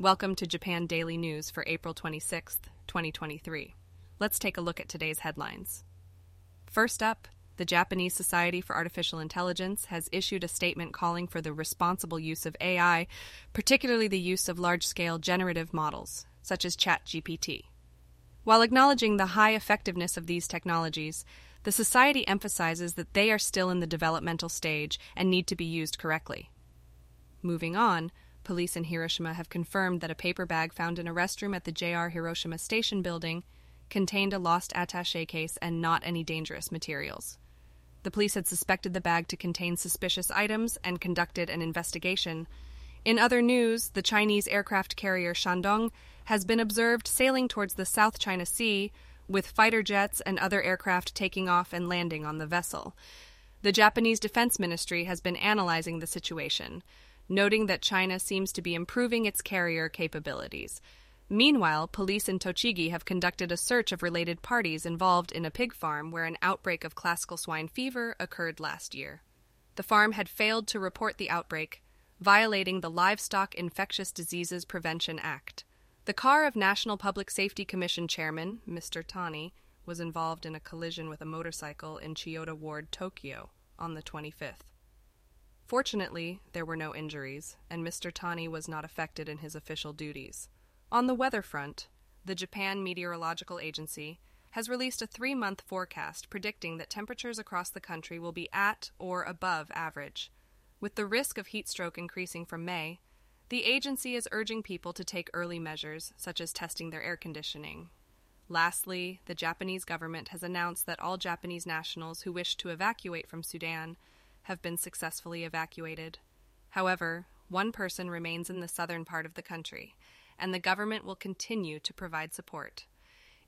Welcome to Japan Daily News for April 26th, 2023. Let's take a look at today's headlines. First up, the Japanese Society for Artificial Intelligence has issued a statement calling for the responsible use of AI, particularly the use of large scale generative models, such as ChatGPT. While acknowledging the high effectiveness of these technologies, the Society emphasizes that they are still in the developmental stage and need to be used correctly. Moving on, police in Hiroshima have confirmed that a paper bag found in a restroom at the JR Hiroshima Station building contained a lost attache case and not any dangerous materials. The police had suspected the bag to contain suspicious items and conducted an investigation. In other news, the Chinese aircraft carrier Shandong has been observed sailing towards the South China Sea with fighter jets and other aircraft taking off and landing on the vessel. The Japanese Defense Ministry has been analyzing the situation, noting that China seems to be improving its carrier capabilities. Meanwhile, police in Tochigi have conducted a search of related parties involved in a pig farm where an outbreak of classical swine fever occurred last year. The farm had failed to report the outbreak, violating the Livestock Infectious Diseases Prevention Act. The car of National Public Safety Commission Chairman, Mr. Tani, was involved in a collision with a motorcycle in Chiyoda Ward, Tokyo, on the 25th. Fortunately, there were no injuries, and Mr. Tani was not affected in his official duties. On the weather front, the Japan Meteorological Agency has released a three month forecast predicting that temperatures across the country will be at or above average. With the risk of heat stroke increasing from May, the agency is urging people to take early measures, such as testing their air conditioning. Lastly, the Japanese government has announced that all Japanese nationals who wish to evacuate from Sudan have been successfully evacuated. However, one person remains in the southern part of the country and the government will continue to provide support.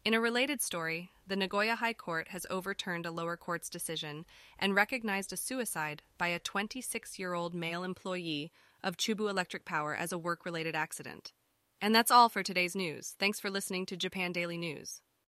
In a related story, the Nagoya High Court has overturned a lower court's decision and recognized a suicide by a 26 year old male employee of Chubu Electric Power as a work related accident. And that's all for today's news. Thanks for listening to Japan Daily News.